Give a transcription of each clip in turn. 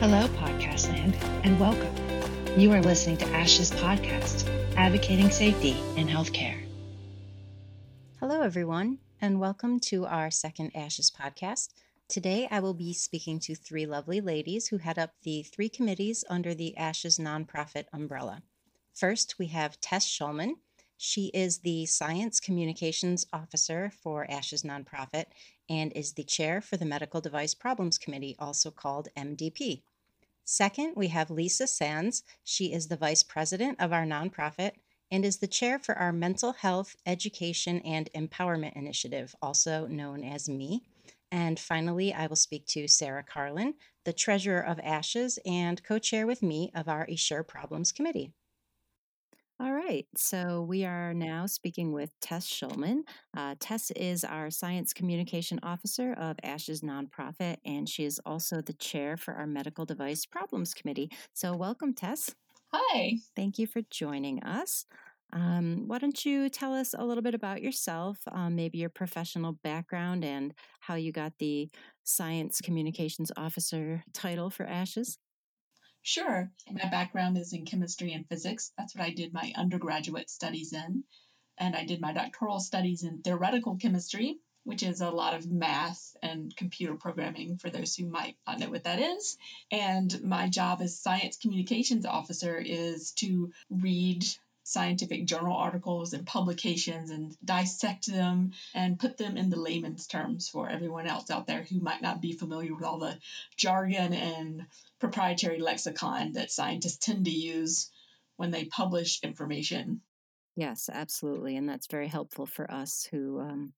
Hello, Podcast Land, and welcome. You are listening to ASHES podcast, advocating safety in healthcare. Hello, everyone, and welcome to our second ASHES podcast. Today, I will be speaking to three lovely ladies who head up the three committees under the ASHES nonprofit umbrella. First, we have Tess Schulman. She is the Science Communications Officer for ASH's nonprofit and is the chair for the Medical Device Problems Committee, also called MDP. Second, we have Lisa Sands. She is the vice president of our nonprofit and is the chair for our Mental Health Education and Empowerment Initiative, also known as ME. And finally, I will speak to Sarah Carlin, the treasurer of ASHES and co chair with me of our Essure Problems Committee. All right, so we are now speaking with Tess Schulman. Uh, Tess is our Science Communication Officer of ASHES nonprofit, and she is also the chair for our Medical Device Problems Committee. So, welcome, Tess. Hi. Thank you for joining us. Um, why don't you tell us a little bit about yourself, um, maybe your professional background, and how you got the Science Communications Officer title for ASHES? Sure. My background is in chemistry and physics. That's what I did my undergraduate studies in. And I did my doctoral studies in theoretical chemistry, which is a lot of math and computer programming for those who might not know what that is. And my job as science communications officer is to read scientific journal articles and publications and dissect them and put them in the layman's terms for everyone else out there who might not be familiar with all the jargon and proprietary lexicon that scientists tend to use when they publish information. Yes, absolutely. And that's very helpful for us who um,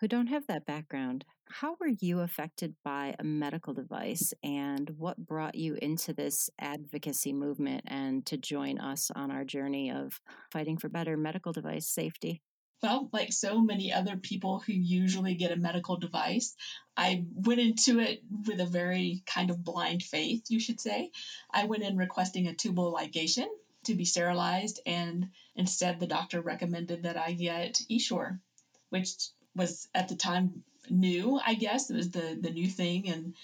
who don't have that background. How were you affected by a medical device and what brought you into this advocacy movement and to join us on our journey of fighting for better medical device safety? Well, like so many other people who usually get a medical device, I went into it with a very kind of blind faith, you should say. I went in requesting a tubal ligation to be sterilized, and instead the doctor recommended that I get Essure, which was at the time new, I guess. It was the, the new thing. And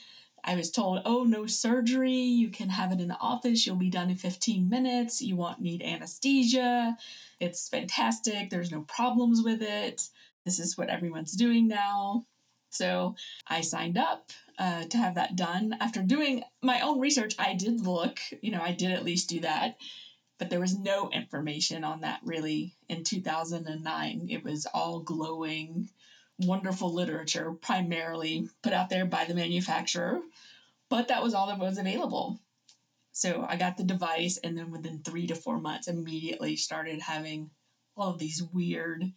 I was told, oh, no surgery. You can have it in the office. You'll be done in 15 minutes. You won't need anesthesia. It's fantastic. There's no problems with it. This is what everyone's doing now. So I signed up uh, to have that done. After doing my own research, I did look, you know, I did at least do that but there was no information on that really in 2009. It was all glowing, wonderful literature, primarily put out there by the manufacturer, but that was all that was available. So I got the device, and then within three to four months, immediately started having all of these weird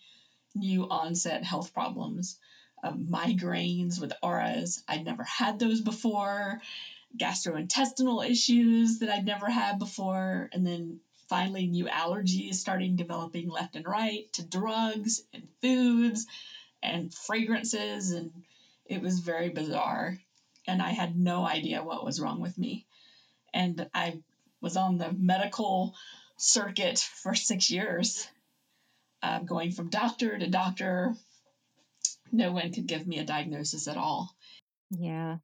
new onset health problems. Um, migraines with auras. I'd never had those before gastrointestinal issues that I'd never had before, and then finally new allergies starting developing left and right to drugs and foods and fragrances and it was very bizarre. And i had no idea what was wrong with me. And i was on the medical circuit for six years uh, going from doctor to doctor. No one could give me a diagnosis at all. Yeah.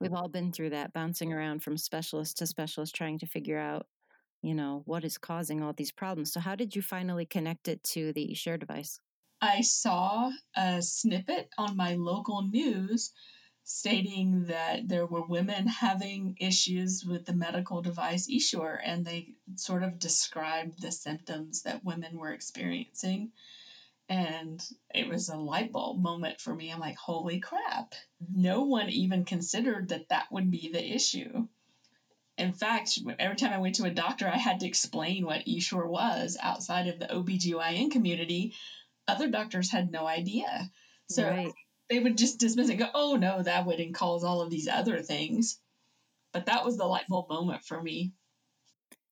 We've all been through that bouncing around from specialist to specialist trying to figure out you know, what is causing all these problems. So, how did you finally connect it to the Essure device? I saw a snippet on my local news stating that there were women having issues with the medical device Essure, and they sort of described the symptoms that women were experiencing. And it was a light bulb moment for me. I'm like, holy crap. No one even considered that that would be the issue in fact, every time I went to a doctor, I had to explain what Essure was outside of the OBGYN community. Other doctors had no idea. So right. they would just dismiss it and go, oh, no, that wouldn't cause all of these other things. But that was the light bulb moment for me.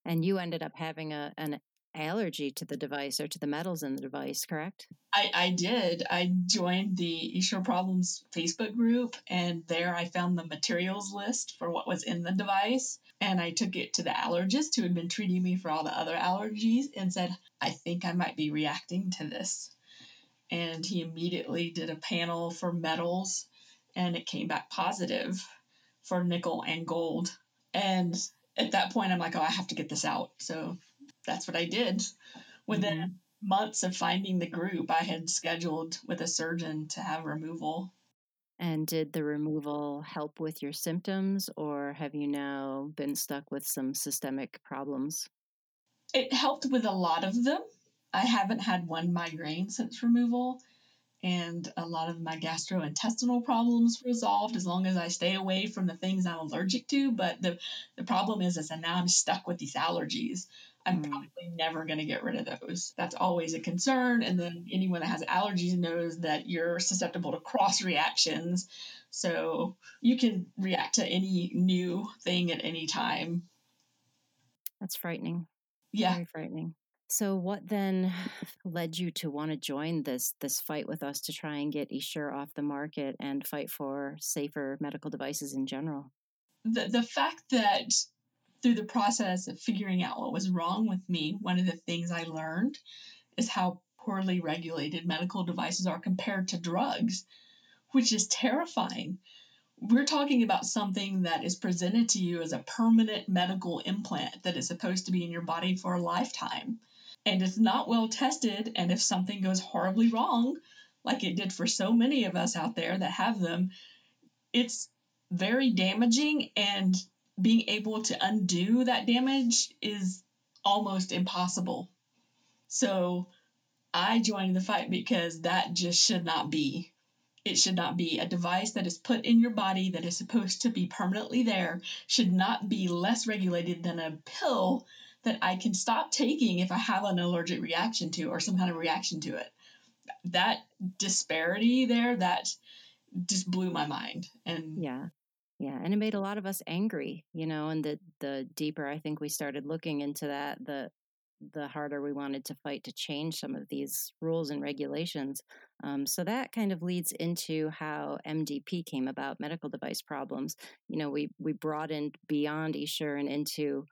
And you ended up having a, an allergy to the device or to the metals in the device, correct? I, I did. I joined the Essure Problems Facebook group, and there I found the materials list for what was in the device. And I took it to the allergist who had been treating me for all the other allergies and said, I think I might be reacting to this. And he immediately did a panel for metals, and it came back positive for nickel and gold. And at that point, I'm like, oh, I have to get this out. So that's what I did. Within mm-hmm. months of finding the group, I had scheduled with a surgeon to have removal. And did the removal help with your symptoms, or have you now been stuck with some systemic problems? It helped with a lot of them. I haven't had one migraine since removal and a lot of my gastrointestinal problems resolved as long as I stay away from the things I'm allergic to. But the, the problem is, is that now I'm stuck with these allergies. I'm mm. probably never going to get rid of those. That's always a concern. And then anyone that has allergies knows that you're susceptible to cross reactions. So you can react to any new thing at any time. That's frightening. Yeah. Very frightening. So what then led you to want to join this this fight with us to try and get Essure off the market and fight for safer medical devices in general? The the fact that through the process of figuring out what was wrong with me, one of the things I learned is how poorly regulated medical devices are compared to drugs, which is terrifying. We're talking about something that is presented to you as a permanent medical implant that is supposed to be in your body for a lifetime and it's not well tested. And if something goes horribly wrong, like it did for so many of us out there that have them, it's very damaging. And being able to undo that damage is almost impossible. So I joined the fight because that just should not be. It should not be. A device that is put in your body that is supposed to be permanently there should not be less regulated than a pill that I can stop taking if I have an allergic reaction to or some kind of reaction to it. That disparity there, that just blew my mind. And yeah. Yeah, and it made a lot of us angry, you know, and the the deeper I think we started looking into that, the the harder we wanted to fight to change some of these rules and regulations. Um, so that kind of leads into how MDP came about, medical device problems. You know, we we broadened beyond Essure and into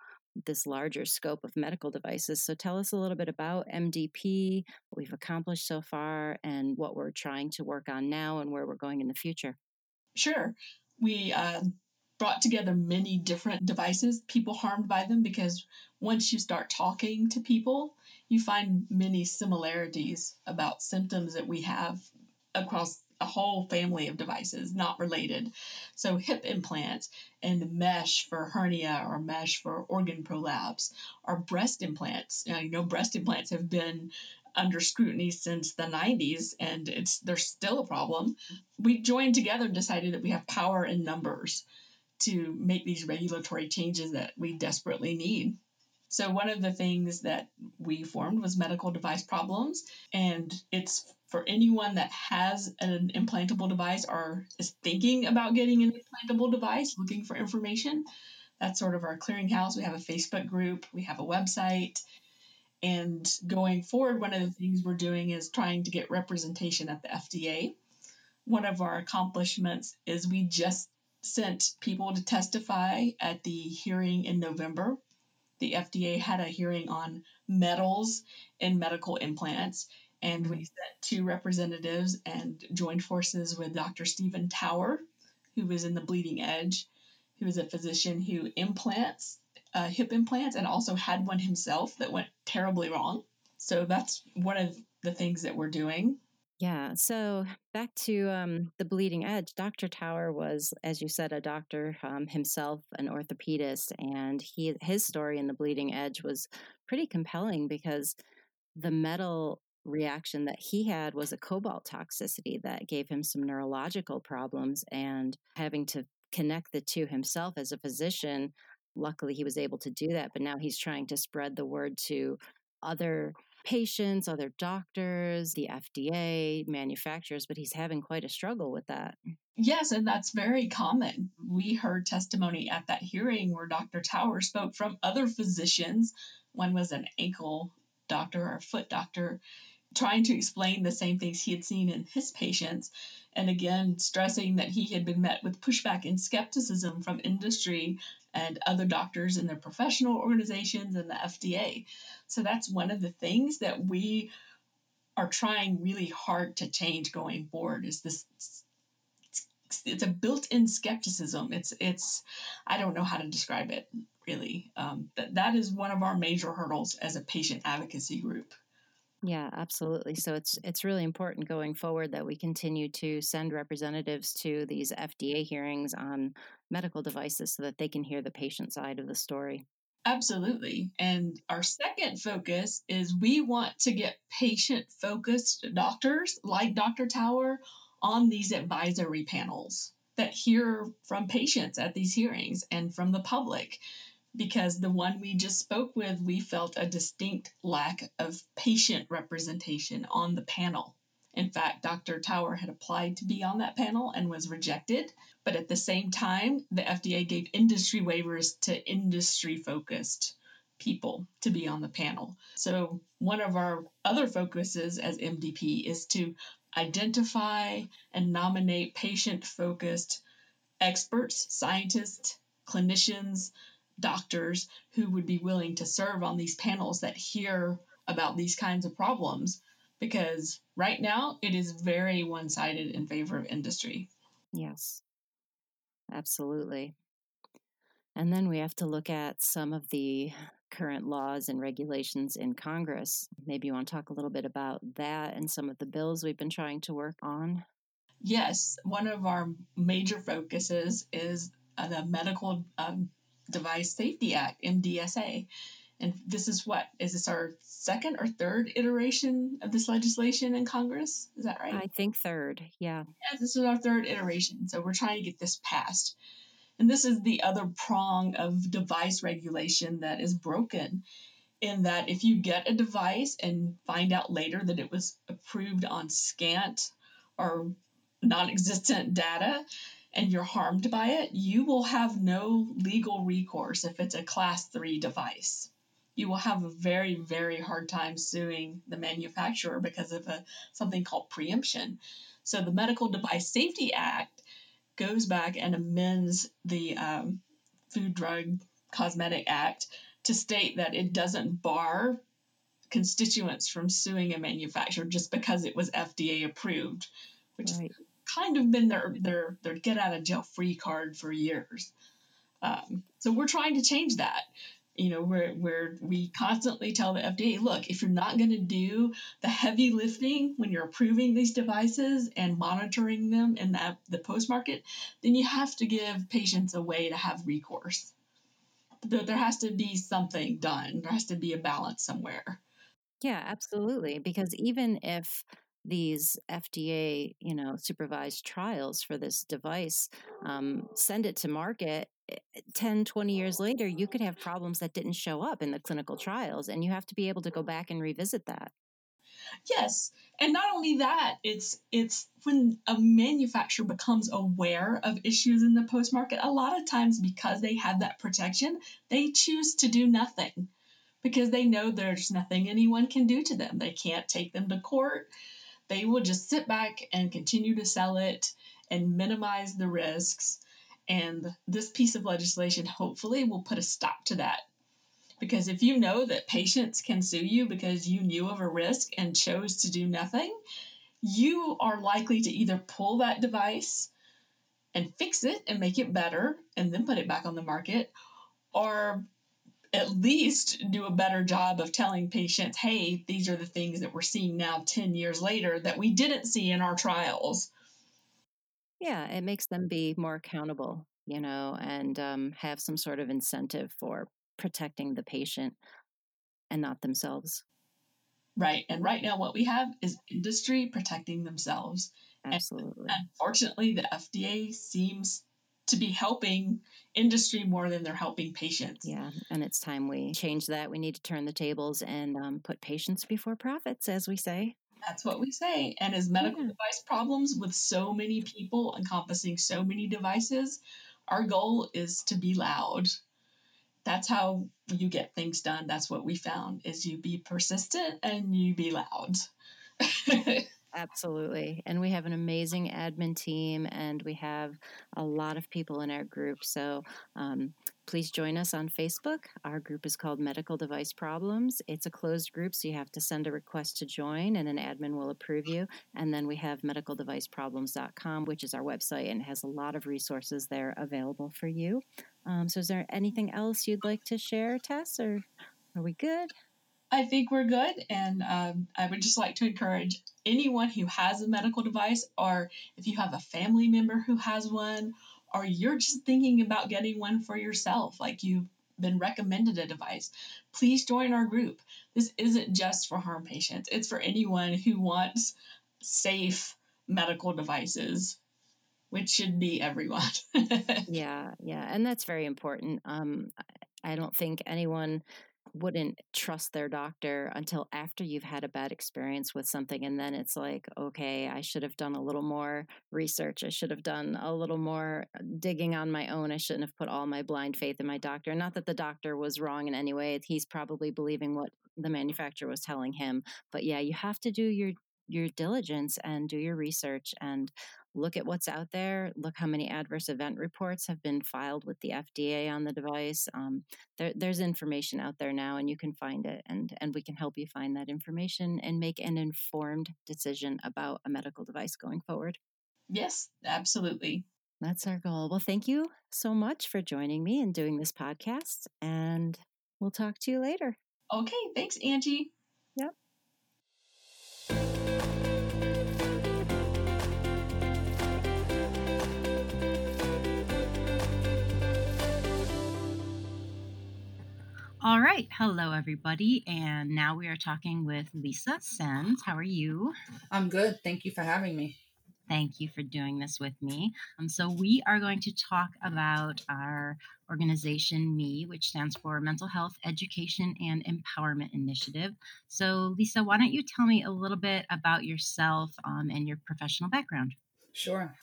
this larger scope of medical devices. So tell us a little bit about MDP, what we've accomplished so far, and what we're trying to work on now and where we're going in the future. Sure. We uh, brought together many different devices, people harmed by them, because once you start talking to people, you find many similarities about symptoms that we have across a whole family of devices not related. So hip implants and mesh for hernia or mesh for organ prolapse or breast implants. Know, you know breast implants have been under scrutiny since the 90s and it's they're still a problem. We joined together and decided that we have power in numbers to make these regulatory changes that we desperately need. So one of the things that we formed was medical device problems and it's for anyone that has an implantable device or is thinking about getting an implantable device, looking for information. That's sort of our clearinghouse. We have a Facebook group, we have a website. And going forward, one of the things we're doing is trying to get representation at the FDA. One of our accomplishments is we just sent people to testify at the hearing in November. The FDA had a hearing on metals in medical implants, and we sent two representatives and joined forces with Dr. Stephen Tower, who was in the Bleeding Edge, who is a physician who implants uh, hip implants and also had one himself that went terribly wrong. So that's one of the things that we're doing. Yeah. So back to um, the bleeding edge, Dr. Tower was, as you said, a doctor um, himself, an orthopedist, and he his story in the bleeding edge was pretty compelling because the metal reaction that he had was a cobalt toxicity that gave him some neurological problems and having to connect the two himself as a physician luckily he was able to do that but now he's trying to spread the word to other patients other doctors the FDA manufacturers but he's having quite a struggle with that yes and that's very common we heard testimony at that hearing where Dr. Tower spoke from other physicians one was an ankle doctor or foot doctor trying to explain the same things he had seen in his patients, and again stressing that he had been met with pushback and skepticism from industry and other doctors in their professional organizations and the FDA. So that's one of the things that we are trying really hard to change going forward is this it's a built-in skepticism. It's it's I don't know how to describe it really. Um, that that is one of our major hurdles as a patient advocacy group. Yeah, absolutely. So it's it's really important going forward that we continue to send representatives to these FDA hearings on medical devices so that they can hear the patient side of the story. Absolutely. And our second focus is we want to get patient focused doctors like Dr. Tower on these advisory panels that hear from patients at these hearings and from the public. Because the one we just spoke with, we felt a distinct lack of patient representation on the panel. In fact, Dr. Tower had applied to be on that panel and was rejected. But at the same time, the FDA gave industry waivers to industry focused people to be on the panel. So, one of our other focuses as MDP is to identify and nominate patient focused experts, scientists, clinicians, doctors who would be willing to serve on these panels that hear about these kinds of problems because right now it is very one sided in favor of industry. Yes, absolutely. And then we have to look at some of the current laws and regulations in Congress. Maybe you want to talk a little bit about that and some of the bills we've been trying to work on. Yes, one of our major focuses is uh, the Medical um, Device Safety Act, MDSA. And this is what? Is this our second or third iteration of this legislation in Congress? Is that right? I think third, yeah. Yeah, this is our third iteration. So we're trying to get this passed. And this is the other prong of device regulation that is broken in that if you get a device and find out later that it was approved on scant or non existent data and you're harmed by it, you will have no legal recourse if it's a class three device. You will have a very, very hard time suing the manufacturer because of a, something called preemption. So, the Medical Device Safety Act goes back and amends the um, Food, Drug, Cosmetic Act to state that it doesn't bar constituents from suing a manufacturer just because it was FDA approved, which right. Kind of been their their their get out of jail free card for years. Um, so we're trying to change that you know where where we constantly tell the FDA, look, if you're not going to do the heavy lifting when you're approving these devices and monitoring them in that the post market, then you have to give patients a way to have recourse. There, there has to be something done. There has to be a balance somewhere. Yeah, absolutely. Because even if these FDA, you know, supervised trials for this device, um, send it to market 10, 20 years later, you could have problems that didn't show up in the clinical trials, and you have to be able to go back and revisit that. Yes, and not only that, it's it's when a manufacturer becomes aware of issues in the post market. A lot of times, because they have that protection, they choose to do nothing because they know there's nothing anyone can do to them. They can't take them to court. They will just sit back and continue to sell it and minimize the risks and this piece of legislation hopefully will put a stop to that. Because if you know that patients can sue you because you knew of a risk and chose to do nothing, you are likely to either pull that device and fix it and make it better and then put it back on the market, or at least do a better job of telling patients, hey, these are the things that we're seeing now 10 years later that we didn't see in our trials. Yeah, it makes them be more accountable, you know, and um, have some sort of incentive for protecting the patient and not themselves. Right. And right now, what we have is industry protecting themselves. Absolutely. And unfortunately, the FDA seems to be helping industry more than they're helping patients. Yeah. And it's time we change that. We need to turn the tables and um, put patients before profits, as we say. That's what we say. And as medical yeah. device problems with so many people encompassing so many devices, our goal is to be loud. That's how you get things done. That's what we found is you be persistent and you be loud. Absolutely. And we have an amazing admin team and we have a lot of people in our group. So um, please join us on Facebook. Our group is called Medical Device Problems. It's a closed group, so you have to send a request to join and an admin will approve you. And then we have medicaldeviceproblems.com, which is our website and has a lot of resources there available for you. Um, so is there anything else you'd like to share, Tess, or are we good? I think we're good. And um, I would just like to encourage anyone who has a medical device, or if you have a family member who has one, or you're just thinking about getting one for yourself, like you've been recommended a device, please join our group. This isn't just for harm patients, it's for anyone who wants safe medical devices which should be everyone. yeah, yeah, and that's very important. Um, I don't think anyone wouldn't trust their doctor until after you've had a bad experience with something and then it's like okay i should have done a little more research. I should have done a little more uh, digging on my own. I shouldn't have put all my blind faith in my doctor. Not that the doctor was wrong in any way he's probably believing what the manufacturer was telling him but yeah you have to do your your diligence and do your research and look at what's out there look how many adverse event reports have been filed with the fda on the device um, there, there's information out there now and you can find it and and we can help you find that information and make an informed decision about a medical device going forward. Yes absolutely. That's our goal. Well thank you so much for joining me and doing this podcast and we'll talk to you later. Okay thanks angie. Yep All right. Hello, everybody. And now we are talking with Lisa Sens. How are you? I'm good. Thank you for having me. Thank you for doing this with me. Um, so, we are going to talk about our organization, ME, which stands for Mental Health Education and Empowerment Initiative. So, Lisa, why don't you tell me a little bit about yourself um, and your professional background? Sure.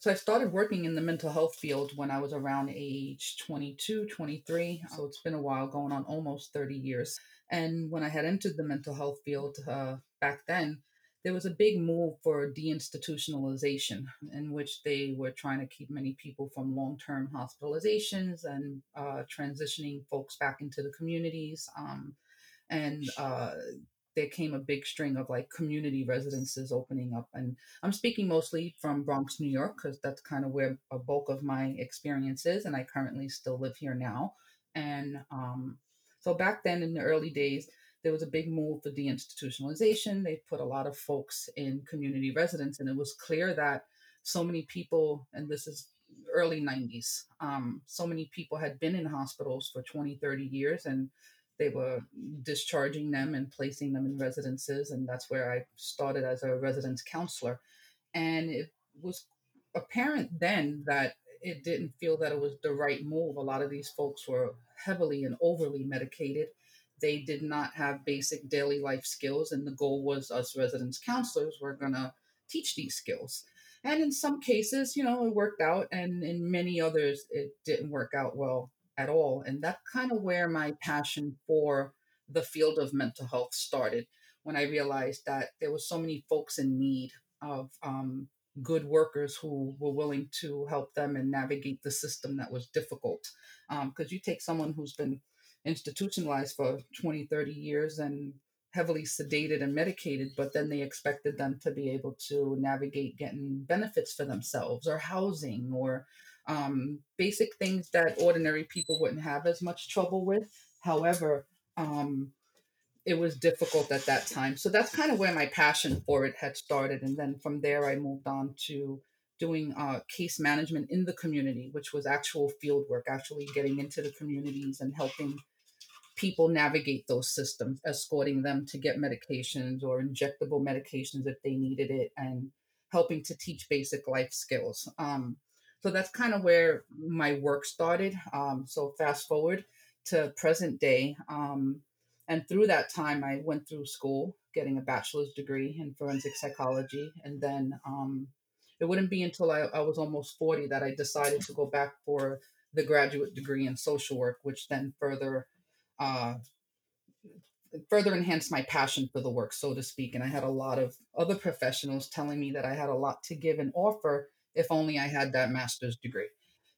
So I started working in the mental health field when I was around age 22, 23. So it's been a while, going on almost 30 years. And when I had entered the mental health field uh, back then, there was a big move for deinstitutionalization, in which they were trying to keep many people from long term hospitalizations and uh, transitioning folks back into the communities. Um, and uh, there came a big string of like community residences opening up. And I'm speaking mostly from Bronx, New York, because that's kind of where a bulk of my experience is. And I currently still live here now. And um, so back then in the early days, there was a big move for deinstitutionalization. They put a lot of folks in community residence, and it was clear that so many people, and this is early 90s, um, so many people had been in hospitals for 20, 30 years, and they were discharging them and placing them in residences and that's where i started as a residence counselor. And it was apparent then that it didn't feel that it was the right move. A lot of these folks were heavily and overly medicated. They did not have basic daily life skills and the goal was us residence counselors were going to teach these skills. And in some cases you know it worked out and in many others it didn't work out well at all. And that kind of where my passion for the field of mental health started when I realized that there were so many folks in need of um, good workers who were willing to help them and navigate the system that was difficult. Because um, you take someone who's been institutionalized for 20, 30 years and heavily sedated and medicated, but then they expected them to be able to navigate getting benefits for themselves or housing or um, basic things that ordinary people wouldn't have as much trouble with. However, um, it was difficult at that time. So that's kind of where my passion for it had started. And then from there, I moved on to doing uh, case management in the community, which was actual field work, actually getting into the communities and helping people navigate those systems, escorting them to get medications or injectable medications if they needed it, and helping to teach basic life skills. Um, so that's kind of where my work started. Um, so fast forward to present day. Um, and through that time, I went through school, getting a bachelor's degree in forensic psychology. And then um, it wouldn't be until I, I, was almost 40 that I decided to go back for the graduate degree in social work, which then further uh, further enhanced my passion for the work, so to speak. And I had a lot of other professionals telling me that I had a lot to give and offer if only I had that master's degree.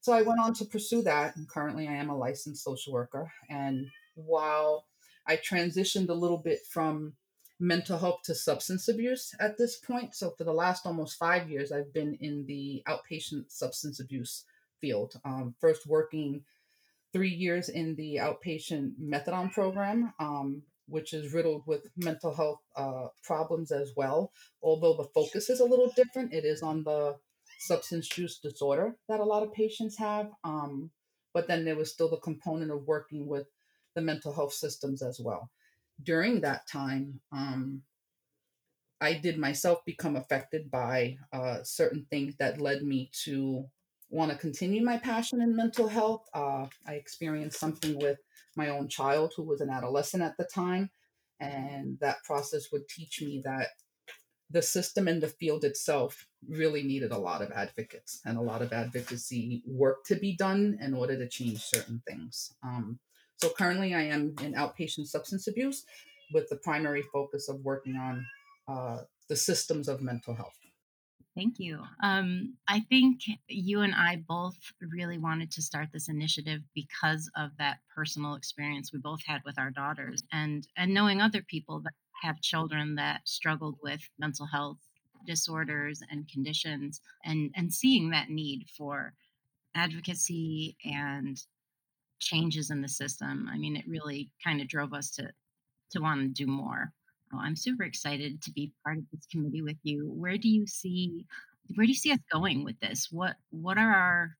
So I went on to pursue that. And currently I am a licensed social worker. And while I transitioned a little bit from mental health to substance abuse at this point. So for the last almost five years, I've been in the outpatient substance abuse field. Um, first working three years in the outpatient methadone program, um, which is riddled with mental health uh, problems as well. Although the focus is a little different, it is on the substance use disorder that a lot of patients have. Um, but then there was still the component of working with the mental health systems as well. During that time, um, I did myself become affected by uh, certain things that led me to want to continue my passion in mental health. Uh, I experienced something with my own child who was an adolescent at the time. And that process would teach me that the system and the field itself really needed a lot of advocates and a lot of advocacy work to be done in order to change certain things. Um, so currently, I am in outpatient substance abuse with the primary focus of working on uh, the systems of mental health. Thank you. Um, I think you and I both really wanted to start this initiative because of that personal experience we both had with our daughters, and and knowing other people that have children that struggled with mental health disorders and conditions, and and seeing that need for advocacy and changes in the system. I mean, it really kind of drove us to to want to do more. I'm super excited to be part of this committee with you. Where do you see where do you see us going with this? What what are our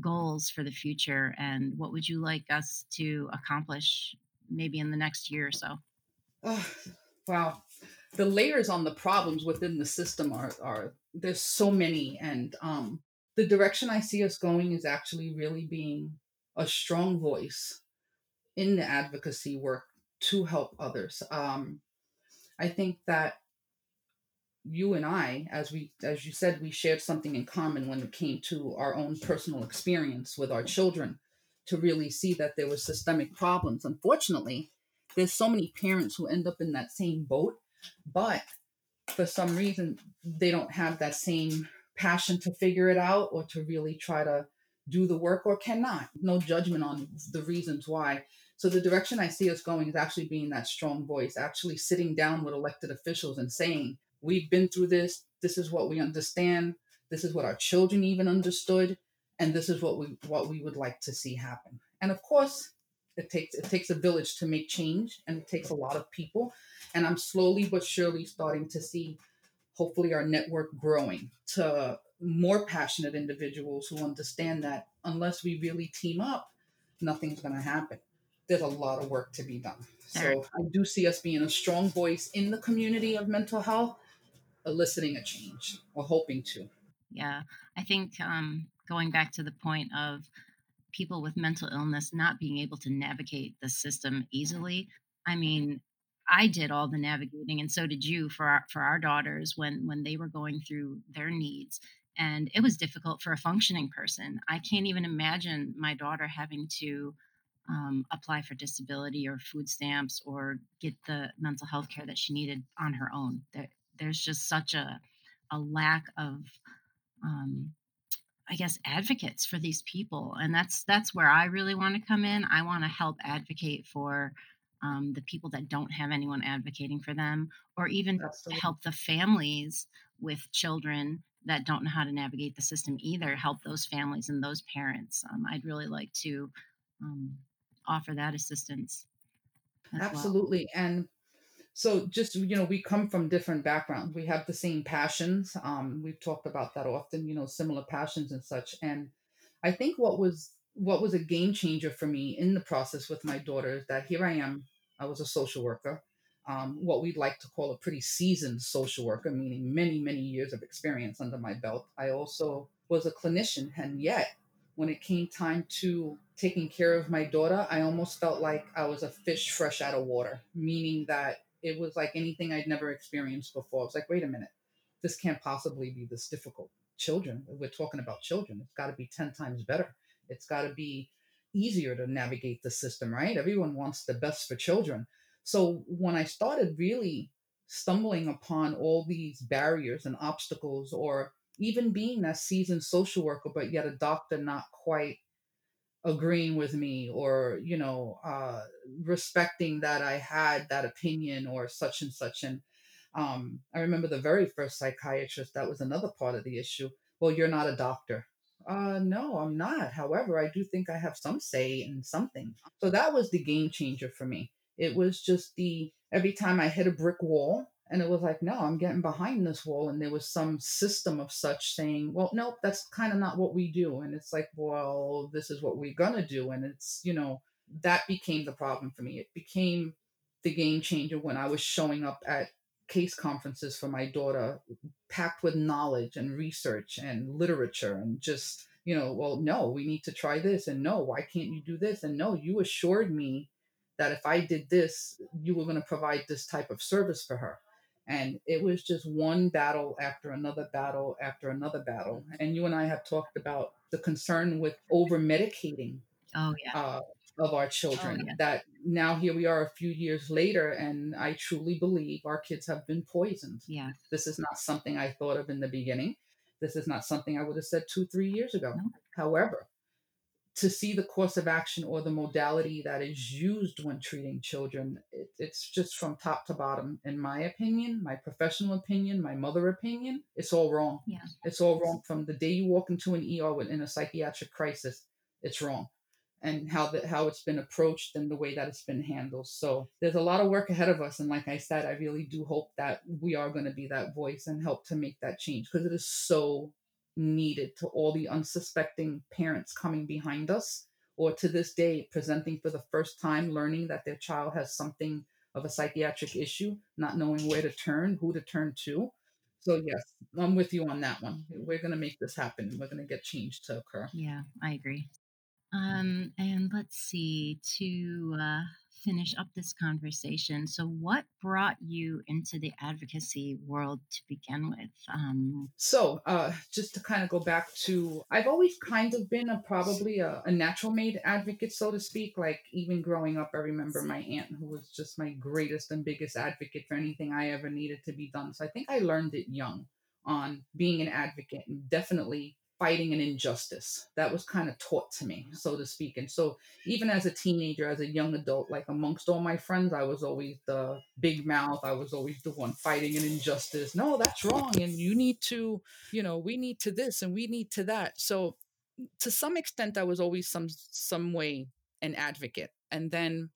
goals for the future and what would you like us to accomplish maybe in the next year or so? Oh, wow. The layers on the problems within the system are are there's so many and um the direction I see us going is actually really being a strong voice in the advocacy work to help others. Um, I think that you and I, as we as you said, we shared something in common when it came to our own personal experience with our children to really see that there were systemic problems. Unfortunately, there's so many parents who end up in that same boat, but for some reason they don't have that same passion to figure it out or to really try to do the work or cannot. No judgment on the reasons why. So the direction I see us going is actually being that strong voice, actually sitting down with elected officials and saying, we've been through this. This is what we understand. This is what our children even understood. And this is what we what we would like to see happen. And of course, it takes it takes a village to make change and it takes a lot of people. And I'm slowly but surely starting to see hopefully our network growing to more passionate individuals who understand that unless we really team up, nothing's going to happen there's a lot of work to be done. So I do see us being a strong voice in the community of mental health, eliciting a change or hoping to. Yeah, I think um, going back to the point of people with mental illness not being able to navigate the system easily. I mean, I did all the navigating, and so did you for our, for our daughters when when they were going through their needs, and it was difficult for a functioning person. I can't even imagine my daughter having to um, apply for disability or food stamps or get the mental health care that she needed on her own. There, there's just such a, a lack of, um, I guess, advocates for these people, and that's that's where I really want to come in. I want to help advocate for um, the people that don't have anyone advocating for them, or even Absolutely. help the families with children that don't know how to navigate the system either. Help those families and those parents. Um, I'd really like to um, offer that assistance. Absolutely. Well. And so just you know we come from different backgrounds. We have the same passions um we've talked about that often you know similar passions and such. And i think what was what was a game changer for me in the process with my daughter is that here i am i was a social worker um, what we'd like to call a pretty seasoned social worker meaning many many years of experience under my belt. I also was a clinician and yet when it came time to taking care of my daughter, I almost felt like I was a fish fresh out of water, meaning that it was like anything I'd never experienced before. I was like, wait a minute, this can't possibly be this difficult. Children, we're talking about children. It's got to be 10 times better. It's got to be easier to navigate the system, right? Everyone wants the best for children. So when I started really stumbling upon all these barriers and obstacles, or even being a seasoned social worker, but yet a doctor not quite agreeing with me or you know uh respecting that i had that opinion or such and such. And um i remember the very first psychiatrist that was another part of the issue. Well you're not a doctor. Uh no i'm not. However i do think i have some say in something. So that was the game changer for me. It was just the every time i hit a brick wall and it was like, no, I'm getting behind this wall. And there was some system of such saying, well, nope, that's kind of not what we do. And it's like, well, this is what we're going to do. And it's, you know, that became the problem for me. It became the game changer when I was showing up at case conferences for my daughter, packed with knowledge and research and literature and just, you know, well, no, we need to try this. And no, why can't you do this? And no, you assured me that if I did this, you were going to provide this type of service for her and it was just one battle after another battle after another battle. And you and I have talked about the concern with over medicating. Oh yeah. Uh, of our children. Oh, yeah. That now here we are a few years later, and I truly believe our kids have been poisoned. Yeah. This is not something I thought of in the beginning. This is not something I would have said two, three years ago. No. However, to see the course of action or the modality that is used when treating children it, it's just from top to bottom in my opinion my professional opinion my mother opinion it's all wrong. Yeah. It's all wrong from the day you walk into an er in a psychiatric crisis it's wrong. And how that how it's been approached and the way that it's been handled. So there's a lot of work ahead of us and like i said i really do hope that we are going to be that voice and help to make that change because it is so needed to all the unsuspecting parents coming behind us or to this day presenting for the first time learning that their child has something of a psychiatric issue not knowing where to turn who to turn to. So yes i'm with you on that one. We're going to make this happen. We're going to get change to occur. Yeah i agree. Um and let's see to uh finish up this conversation. So, what brought you into the advocacy world to begin with? Um, so, uh, just to kind of go back to, I've always kind of been a probably a, a natural made advocate, so to speak. Like, even growing up, I remember my aunt, who was just my greatest and biggest advocate for anything I ever needed to be done. So, I think I learned it young on being an advocate and definitely fighting an injustice that was kind of taught to me so to speak and so even as a teenager as a young adult like amongst all my friends i was always the big mouth i was always the one fighting an injustice no that's wrong and you need to you know we need to this and we need to that. So to some extent i was always some some way an advocate and then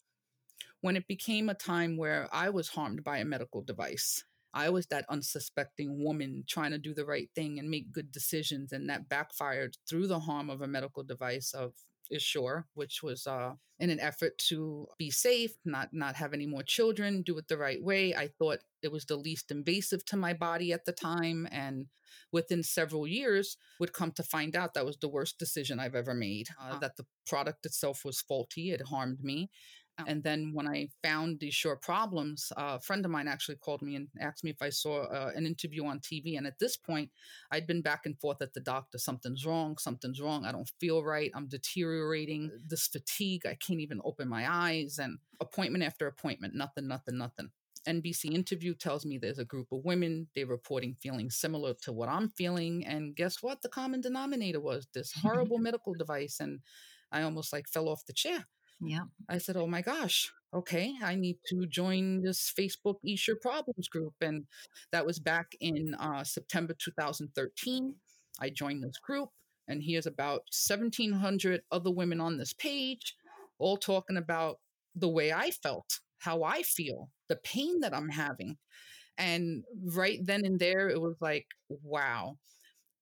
when it became a time where i was harmed by a medical device I was that unsuspecting woman trying to do the right thing and make good decisions, and that backfired through the harm of a medical device of Essure, which was uh, in an effort to be safe, not not have any more children, do it the right way. I thought it was the least invasive to my body at the time, and within several years, would come to find out that was the worst decision I've ever made. Uh, that the product itself was faulty; it harmed me, Oh. And then when I found the Essure problems, uh, a friend of mine actually called me and asked me if I saw uh, an interview on TV. And at this point, I'd been back and forth at the doctor. Something's wrong. Something's wrong. I don't feel right. I'm deteriorating. This fatigue. I can't even open my eyes. And appointment after appointment, nothing, nothing, nothing. NBC interview tells me there's a group of women. They're reporting feelings similar to what I'm feeling. And guess what? The common denominator was this horrible medical device. And I almost like fell off the chair. Yeah. I said, oh my gosh, okay, I need to join this Facebook Essure Problems group. And that was back in uh, September 2013. I joined this group, and here's about 1,700 other women on this page, all talking about the way I felt, how I feel, the pain that I'm having. And right then and there, it was like, wow,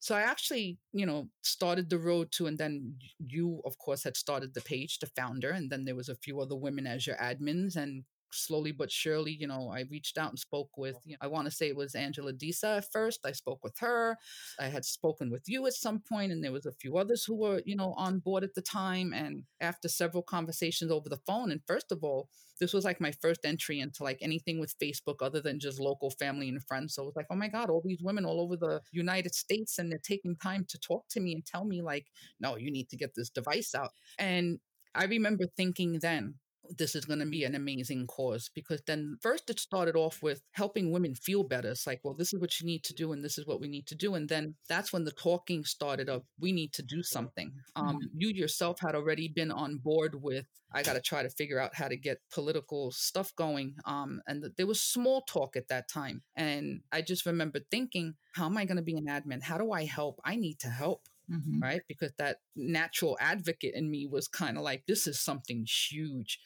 so I actually, you know, started the road to, and then you, of course, had started the page, the founder, and then there was a few other women as your admins, and slowly but surely, you know, I reached out and spoke with, mm-hmm. you know, I want to say it was Angela Disa at first. I spoke with her. I had spoken with you at some point, and there was a few others who were, you know, on board at the time. And after several conversations over the phone, and first of all, this was like my first entry into like anything with Facebook other than just local family and friends. So it was like, oh my God, all these women all over the United States, and they're taking time to talk to me and tell me, like, no, you need to get this device out. And I remember thinking then, this is going to be an amazing cause because then first it started off with helping women feel better. It's like, well, this is what you need to do and this is what we need to do. And then that's when the talking started of we need to do something. Um, mm-hmm. You yourself had already been on board with, I got to try to figure out how to get political stuff going. Um, and th- there was small talk at that time. And I just remember thinking, how am I going to be an admin? How do I help? I need to help mm-hmm. right? Because that natural advocate in me was kind of like, this is something huge.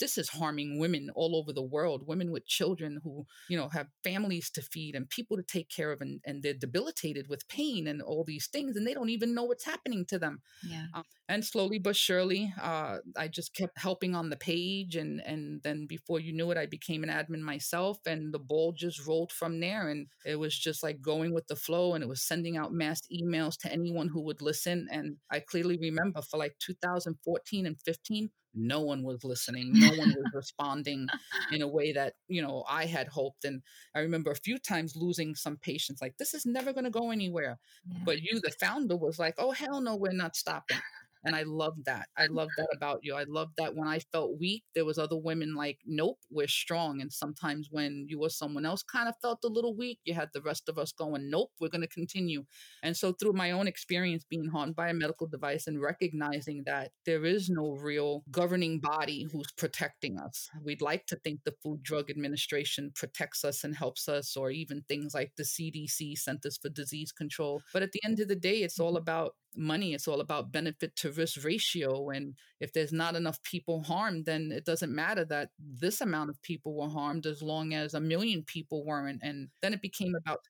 this is harming women all over the world, women with children who, you know, have families to feed and people to take care of, and, and they're debilitated with pain and all these things, and they don't even know what's happening to them. Yeah. Um, and slowly but surely, uh, I just kept helping on the page, and and then before you knew it, I became an admin myself, and the ball just rolled from there, and it was just like going with the flow, and it was sending out mass emails to anyone who who would listen. And I clearly remember for like 2014 and 15, no one was listening. No one was responding in a way that, you know, I had hoped. And I remember a few times losing some patience like, this is never going to go anywhere. Yeah. But you, the founder, was like, oh, hell no, we're not stopping. And I love that. I love that about you. I love that when I felt weak, there was other women like, nope, we're strong. And sometimes when you or someone else kind of felt a little weak, you had the rest of us going, nope, we're going to continue. And so through my own experience being harmed by a medical device and recognizing that there is no real governing body who's protecting us. We'd like to think the Food Drug Administration protects us and helps us, or even things like the CDC, Centers for Disease Control. But at the end of the day, it's all mm-hmm. about money it's all about benefit to risk ratio and if there's not enough people harmed then it doesn't matter that this amount of people were harmed as long as a million people weren't and then it became about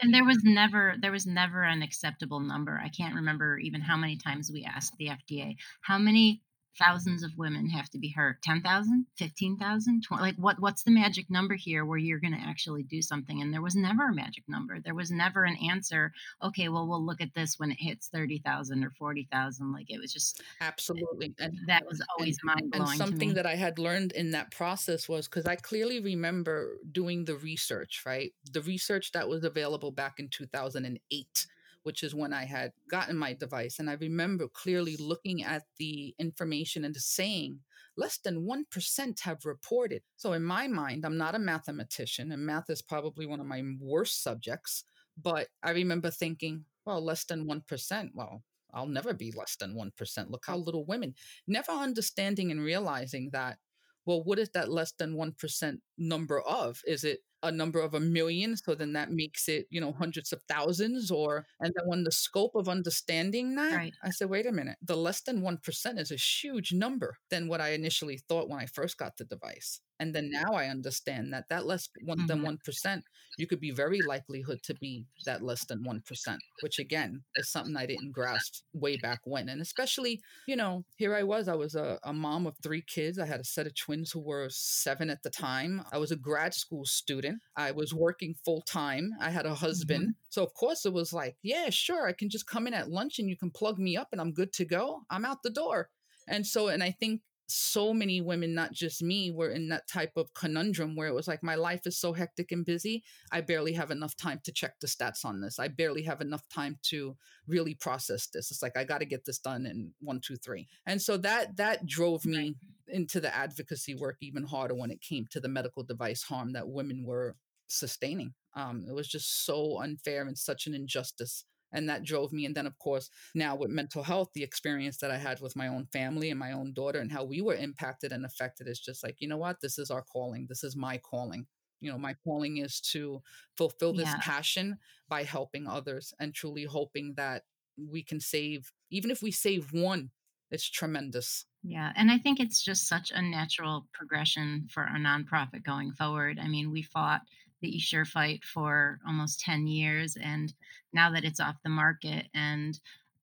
and there was never there was never an acceptable number. I can't remember even how many times we asked the fda how many thousands of women have to be hurt. 10,000 15,000 like what what's the magic number here where you're going to actually do something? And there was never a magic number. There was never an answer okay well we'll look at this when it hits 30,000 or 40,000 like it was just absolutely. Uh, and that was always mind blowing and something that I had learned in that process was cuz I clearly remember doing the research right? The research that was available back in 2008 which is when I had gotten my device. And I remember clearly looking at the information and saying, less than 1% have reported. So, in my mind, I'm not a mathematician, and math is probably one of my worst subjects. But I remember thinking, well, less than 1%. Well, I'll never be less than 1%. Look how little women, never understanding and realizing that, well, what is that less than 1% number of? Is it a number of a million so then that makes it you know hundreds of thousands or and then when the scope of understanding that right. i said wait a minute the less than 1% is a huge number than what i initially thought when i first got the device and then now i understand that that less one, mm-hmm. than 1% you could be very likelihood to be that less than 1% which again is something i didn't grasp way back when and especially you know here i was i was a, a mom of three kids i had a set of twins who were seven at the time i was a grad school student i was working full time i had a husband mm-hmm. so of course it was like yeah sure i can just come in at lunch and you can plug me up and i'm good to go i'm out the door and so and i think so many women, not just me, were in that type of conundrum where it was like, my life is so hectic and busy. I barely have enough time to check the stats on this. I barely have enough time to really process this. It's like, I got to get this done in one, two, three. And so that, that drove me into the advocacy work even harder when it came to the medical device harm that women were sustaining. Um, it was just so unfair and such an injustice and that drove me and then of course now with mental health the experience that i had with my own family and my own daughter and how we were impacted and affected is just like you know what? This is our calling. This is my calling. You know my calling is to fulfill this yeah. passion by helping others and truly hoping that we can save even if we save one it's tremendous. Yeah and i think it's just such a natural progression for a nonprofit going forward. I mean we fought the Essure fight for almost 10 years. And now that it's off the market and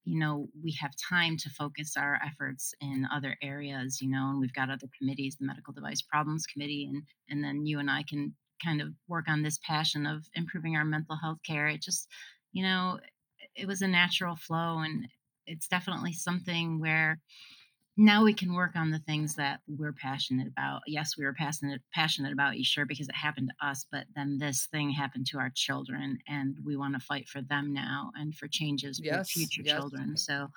you know we have time to focus our efforts in other areas you know and we've got other committees the medical device problems committee and and then you and i can kind of work on this passion of improving our mental health care it just you know it was a natural flow and it's definitely something where now we can work on the things that we're passionate about. Yes, we were passionate passionate about Essure because it happened to us, but then this thing happened to our children, and we want to fight for them now and for changes yes, for future yes. children. So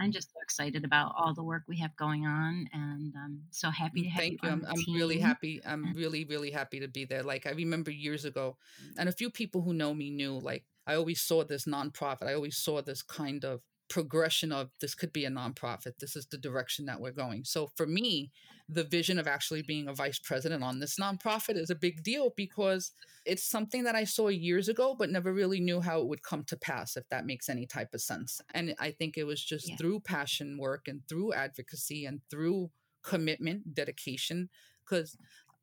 I'm just so excited about all the work we have going on, and I'm so happy mm, to have Thank you you. I'm, I'm really happy. I'm really, really happy to be there. Like, I remember years ago, and a few people who know me knew, like, I always saw this nonprofit. I always saw this kind of progression of this could be a nonprofit. This is the direction that we're going. So for me, the vision of actually being a vice president on this nonprofit is a big deal because it's something that I saw years ago, but never really knew how it would come to pass, if that makes any type of sense. And I think it was just Yeah. through passion work and through advocacy and through commitment, dedication, because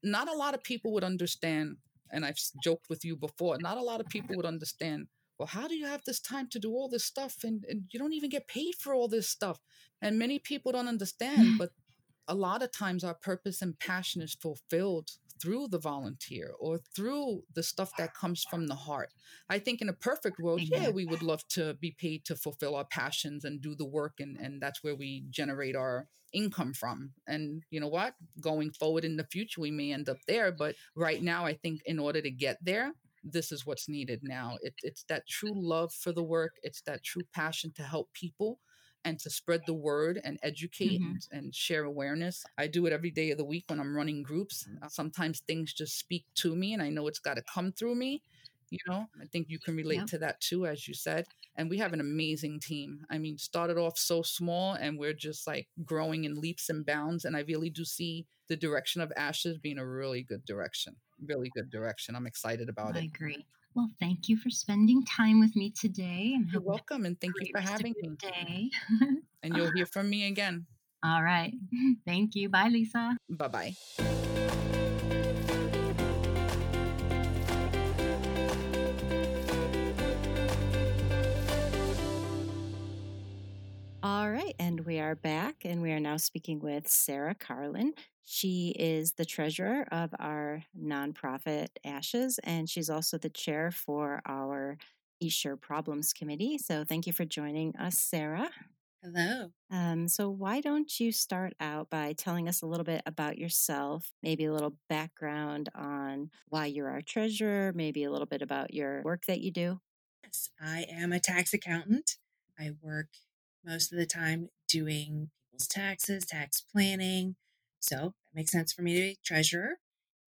not a lot of people would understand. And I've joked with you before, not a lot of people would understand. Well, how do you have this time to do all this stuff and, and you don't even get paid for all this stuff? And many people don't understand, mm-hmm. but a lot of times our purpose and passion is fulfilled through the volunteer or through the stuff that comes from the heart. I think in a perfect world, yeah, we would love to be paid to fulfill our passions and do the work and, and that's where we generate our income from. And you know what? Going forward in the future, we may end up there. But right now, I think in order to get there, this is what's needed now. It, it's that true love for the work. It's that true passion to help people and to spread the word and educate Mhm. and, and share awareness. I do it every day of the week when I'm running groups. Uh, sometimes things just speak to me and I know it's got to come through me. You know, I think you can relate Yep. to that too, as you said. And we have an amazing team. I mean, started off so small and we're just like growing in leaps and bounds. And I really do see the direction of ASHES being a really good direction. Really good direction. I'm excited about I it. I agree. Well, thank you for spending time with me today, and You're hope you have welcome and thank you for having me. day. And you'll hear from me again. All right. Thank you. Bye, Lisa. Bye bye. All right, and we are back, and we are now speaking with Sarah Carlin. She is the treasurer of our nonprofit ASHES, and she's also the chair for our Essure Problems Committee. So, thank you for joining us, Sarah. Hello. Um, so, why don't you start out by telling us a little bit about yourself, maybe a little background on why you're our treasurer, maybe a little bit about your work that you do? Yes, I am a tax accountant. I work most of the time doing people's taxes, tax planning. So it makes sense for me to be treasurer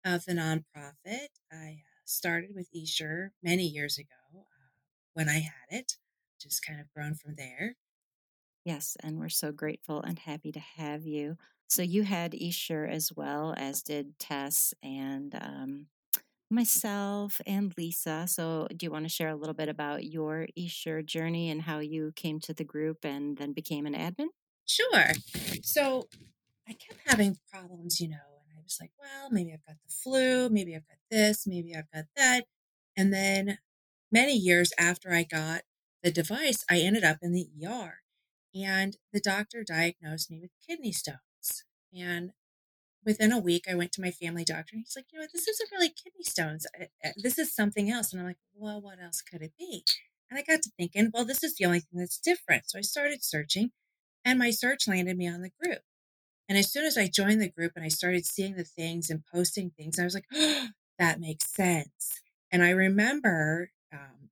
of the nonprofit. I uh, started with Essure many years ago uh, when I had it, just kind of grown from there. Yes, and we're so grateful and happy to have you. So you had Essure as well as did Tess and um, myself and Lisa. So do you want to share a little bit about your Essure journey and how you came to the group and then became an admin? Sure. So I kept having problems, you know, and I was like, well, maybe I've got the flu, maybe I've got this, maybe I've got that. And then many years after I got the device, I ended up in the ER. And the doctor diagnosed me with kidney stones. And within a week, I went to my family doctor, and he's like, you know what, this isn't really kidney stones. Uh, uh, This is something else. And I'm like, well, what else could it be? And I got to thinking, well, this is the only thing that's different. So I started searching, and my search landed me on the group. And as soon as I joined the group and I started seeing the things and posting things, I was like, oh, that makes sense. And I remember um,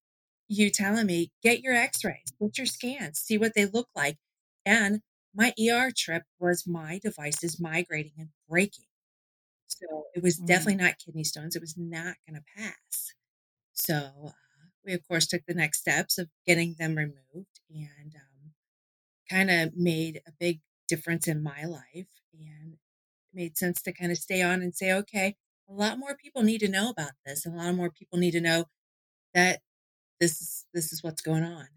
you telling me, get your x rays, get your scans, see what they look like. And my ER trip was my devices migrating and breaking. So it was Mm. definitely not kidney stones. It was not going to pass. So uh, we, of course, took the next steps of getting them removed and um, kind of made a big difference in my life. And it made sense to kind of stay on and say, okay, a lot more people need to know about this. And a lot more people need to know that this is this is what's going on.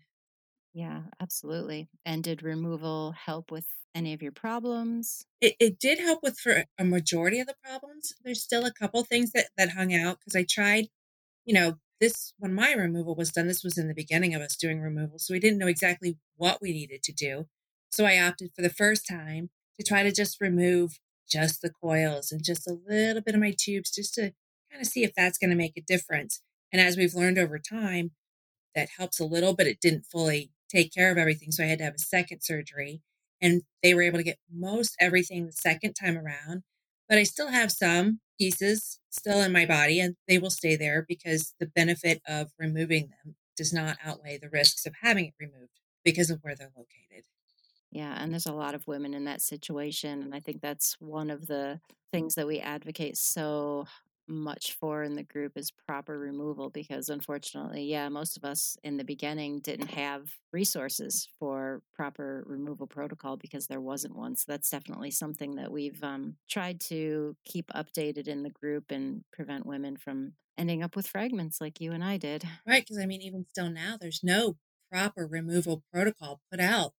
Yeah, absolutely. And did removal help with any of your problems? It, it did help with for a majority of the problems. There's still a couple things that that hung out because I tried, you know, this when my removal was done. This was in the beginning of us doing removal, so we didn't know exactly what we needed to do. So I opted for the first time to try to just remove just the coils and just a little bit of my tubes, just to kind of see if that's going to make a difference. And as we've learned over time, that helps a little, but it didn't fully take care of everything. So I had to have a second surgery. And they were able to get most everything the second time around. But I still have some pieces still in my body, and they will stay there because the benefit of removing them does not outweigh the risks of having it removed because of where they're located. Yeah, and there's a lot of women in that situation. And I think that's one of the things that we advocate so much for in the group is proper removal because unfortunately, yeah, most of us in the beginning didn't have resources for proper removal protocol because there wasn't one. So that's definitely something that we've um, tried to keep updated in the group and prevent women from ending up with fragments like you and I did. Right. Because I mean, even still now, there's no proper removal protocol put out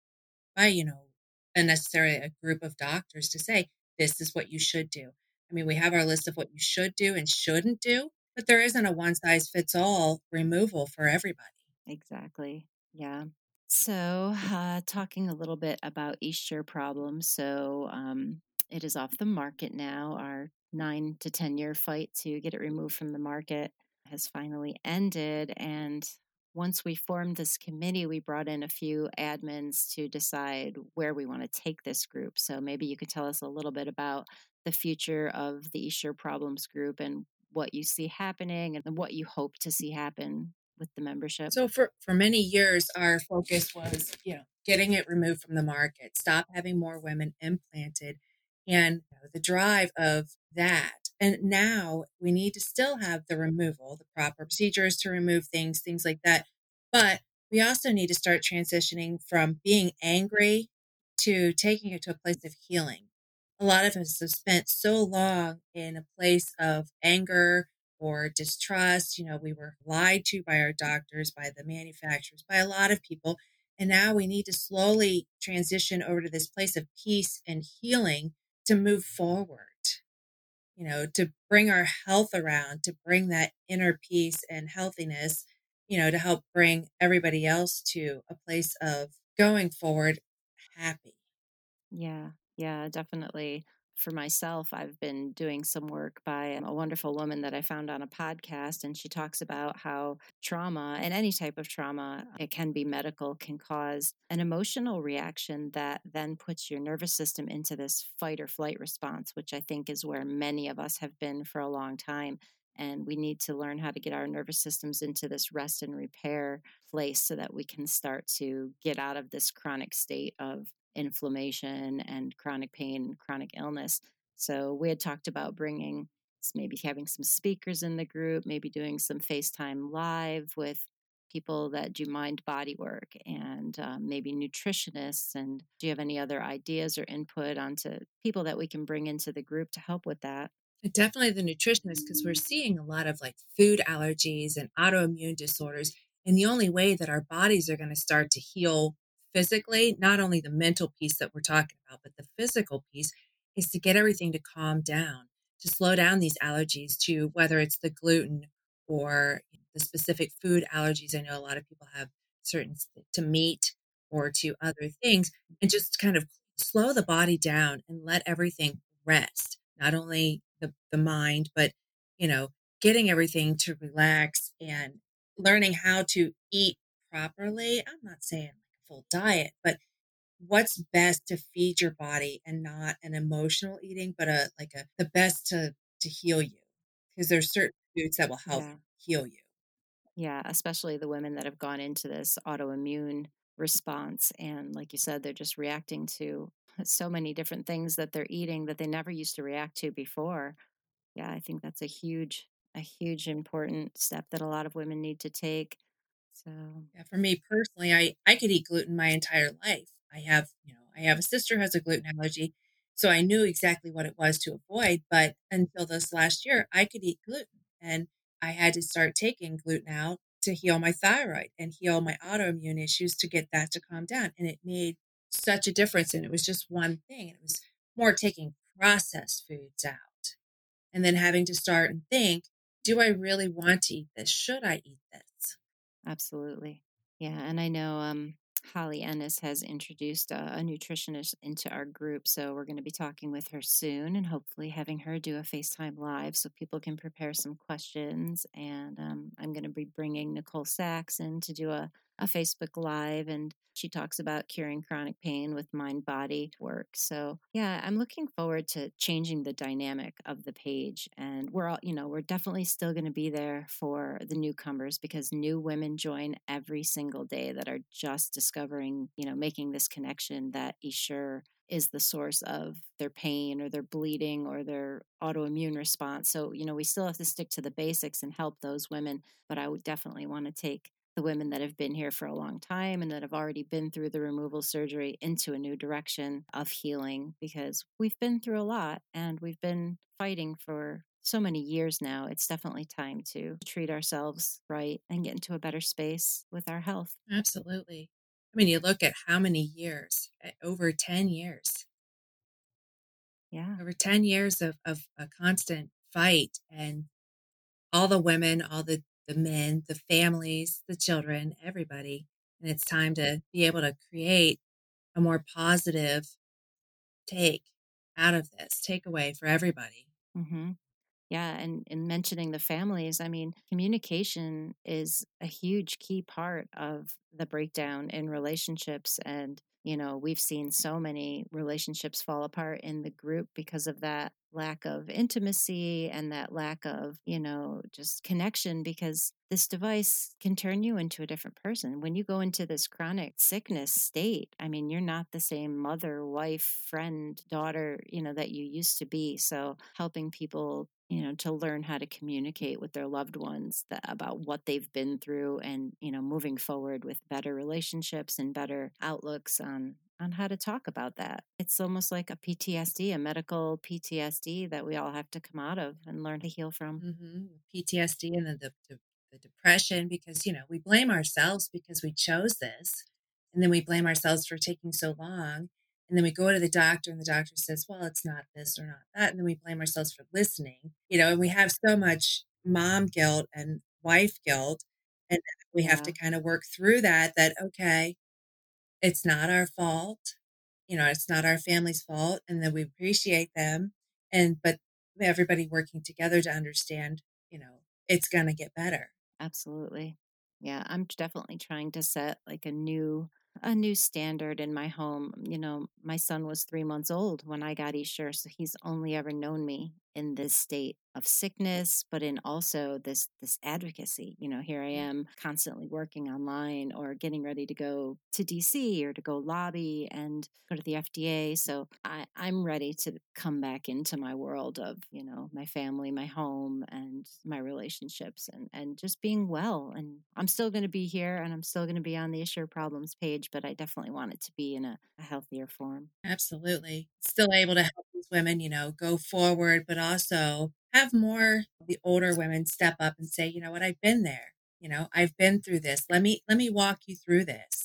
by, you know, a necessarily a group of doctors to say, this is what you should do. I mean, we have our list of what you should do and shouldn't do, but there isn't a one size fits all removal for everybody. Exactly. Yeah. So, uh, talking a little bit about Essure problems. So, um, it is off the market now. Our nine to 10 year fight to get it removed from the market has finally ended. And once we formed this committee, we brought in a few admins to decide where we want to take this group. So, maybe you could tell us a little bit about the future of the Essure Problems group and what you see happening and what you hope to see happen with the membership? So for for many years, our focus was you know getting it removed from the market, stop having more women implanted, and the drive of that. And now we need to still have the removal, the proper procedures to remove things, things like that. But we also need to start transitioning from being angry to taking it to a place of healing. A lot of us have spent so long in a place of anger, or distrust. You know, we were lied to by our doctors, by the manufacturers, by a lot of people. And now we need to slowly transition over to this place of peace and healing to move forward, you know, to bring our health around, to bring that inner peace and healthiness, you know, to help bring everybody else to a place of going forward happy. Yeah, yeah, definitely for myself, I've been doing some work by a wonderful woman that I found on a podcast, and she talks about how trauma and any type of trauma, it can be medical, can cause an emotional reaction that then puts your nervous system into this fight or flight response, which I think is where many of us have been for a long time. And we need to learn how to get our nervous systems into this rest and repair place so that we can start to get out of this chronic state of inflammation and chronic pain, and chronic illness. So we had talked about bringing maybe having some speakers in the group, maybe doing some Facebook Live with people that do mind body work and um, maybe nutritionists. And do you have any other ideas or input onto people that we can bring into the group to help with that? Definitely the nutritionist, because we're seeing a lot of like food allergies and autoimmune disorders. And the only way that our bodies are going to start to heal physically, not only the mental piece that we're talking about, but the physical piece is to get everything to calm down, to slow down these allergies to whether it's the gluten or the specific food allergies. I know a lot of people have certain to meat or to other things, and just kind of slow the body down and let everything rest. Not only the, the mind, but you know, getting everything to relax and learning how to eat properly. I'm not saying full diet, but what's best to feed your body and not an emotional eating, but a like a the best to to heal you because there's certain foods that will help yeah. heal you. Yeah, especially the women that have gone into this autoimmune response and like you said they're just reacting to so many different things that they're eating that they never used to react to before. Yeah, I think that's a huge a huge important step that a lot of women need to take so yeah, for me personally, I I could eat gluten my entire life. I have, you know, I have a sister who has a gluten allergy, so I knew exactly what it was to avoid. But until this last year, I could eat gluten, and I had to start taking gluten out to heal my thyroid and heal my autoimmune issues to get that to calm down. And it made such a difference. And it was just one thing. It was more taking processed foods out and then having to start and think, do I really want to eat this? Should I eat this? Absolutely. Yeah. And I know um, Holly Ennis has introduced a, a, nutritionist into our group. So we're going to be talking with her soon and hopefully having her do a Facebook Live so people can prepare some questions. And um, I'm going to be bringing Nicole Sachs in to do a, a Facebook Live, and she talks about curing chronic pain with mind body work. So, yeah, I'm looking forward to changing the dynamic of the page. And we're all, you know, we're definitely still going to be there for the newcomers because new women join every single day that are just discovering, you know, making this connection that Essure is the source of their pain or their bleeding or their autoimmune response. So, you know, we still have to stick to the basics and help those women, but I would definitely want to take the women that have been here for a long time and that have already been through the removal surgery into a new direction of healing because we've been through a lot and we've been fighting for so many years now. It's definitely time to treat ourselves right and get into a better space with our health. Absolutely. I mean, you look at how many years, eh, over 10 years. Yeah. Over 10 years of, of a constant fight and all the women, all the, the men, the families, the children, everybody. And it's time to be able to create a more positive take out of this, takeaway for everybody. Mm-hmm. Yeah, and in mentioning the families, I mean, communication is a huge key part of the breakdown in relationships. And, you know, we've seen so many relationships fall apart in the group because of that lack of intimacy and that lack of, you know, just connection because this device can turn you into a different person. When you go into this chronic sickness state, I mean, you're not the same mother, wife, friend, daughter, you know, that you used to be. So helping people you know to learn how to communicate with their loved ones that, about what they've been through and you know moving forward with better relationships and better outlooks on on how to talk about that it's almost like a ptsd a medical ptsd that we all have to come out of and learn to heal from mm-hmm. ptsd and then the, the, the depression because you know we blame ourselves because we chose this and then we blame ourselves for taking so long and then we go to the doctor and the doctor says, well, it's not this or not that. And then we blame ourselves for listening, you know, and we have so much mom guilt and wife guilt. And we have yeah. to kind of work through that, that, okay, it's not our fault. You know, it's not our family's fault. And then we appreciate them. And, but everybody working together to understand, you know, it's going to get better. Absolutely. Yeah. I'm definitely trying to set like a new a new standard in my home. You know, my son was three months old when I got Essure, so he's only ever known me in this state of sickness, but in also this this advocacy. You know, here I mm. am constantly working online or getting ready to go to DC or to go lobby and go to the FDA. So I, I'm ready to come back into my world of, you know, my family, my home and my relationships and, and just being well. And I'm still gonna be here and I'm still gonna be on the Essure Problems page, but I definitely want it to be in a, a healthier form. Absolutely. Still able to help women, you know, go forward, but also have more the older women step up and say, you know what, I've been there. You know, I've been through this. Let me let me walk you through this.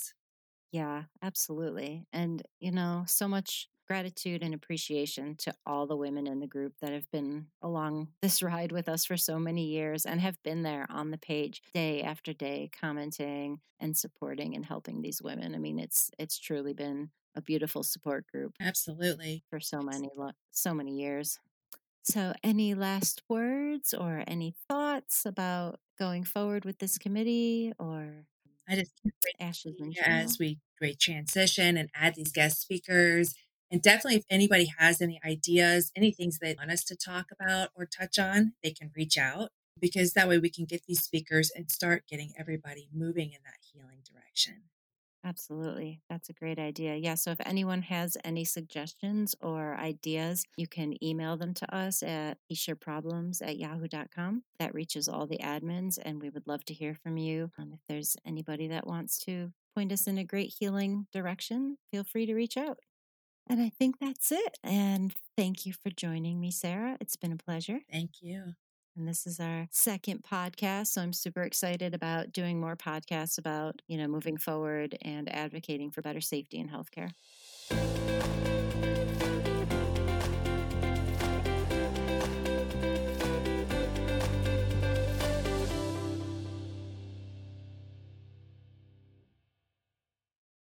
Yeah, absolutely. And you know, so much gratitude and appreciation to all the women in the group that have been along this ride with us for so many years and have been there on the page day after day commenting and supporting and helping these women. I mean, it's it's truly been a beautiful support group. Absolutely. For so many so many years. So, any last words or any thoughts about going forward with this committee or I just ASHES as we great transition and add these guest speakers. And definitely, if anybody has any ideas, any things they want us to talk about or touch on, they can reach out because that way we can get these speakers and start getting everybody moving in that healing direction. Absolutely. That's a great idea. Yeah. So if anyone has any suggestions or ideas, you can email them to us at essureproblems at yahoo.com. That reaches all the admins, and we would love to hear from you. Um, if there's anybody that wants to point us in a great healing direction, feel free to reach out. And I think that's it. And thank you for joining me, Sarah. It's been a pleasure. Thank you. And this is our second podcast. So I'm super excited about doing more podcasts about, you know, moving forward and advocating for better safety in healthcare.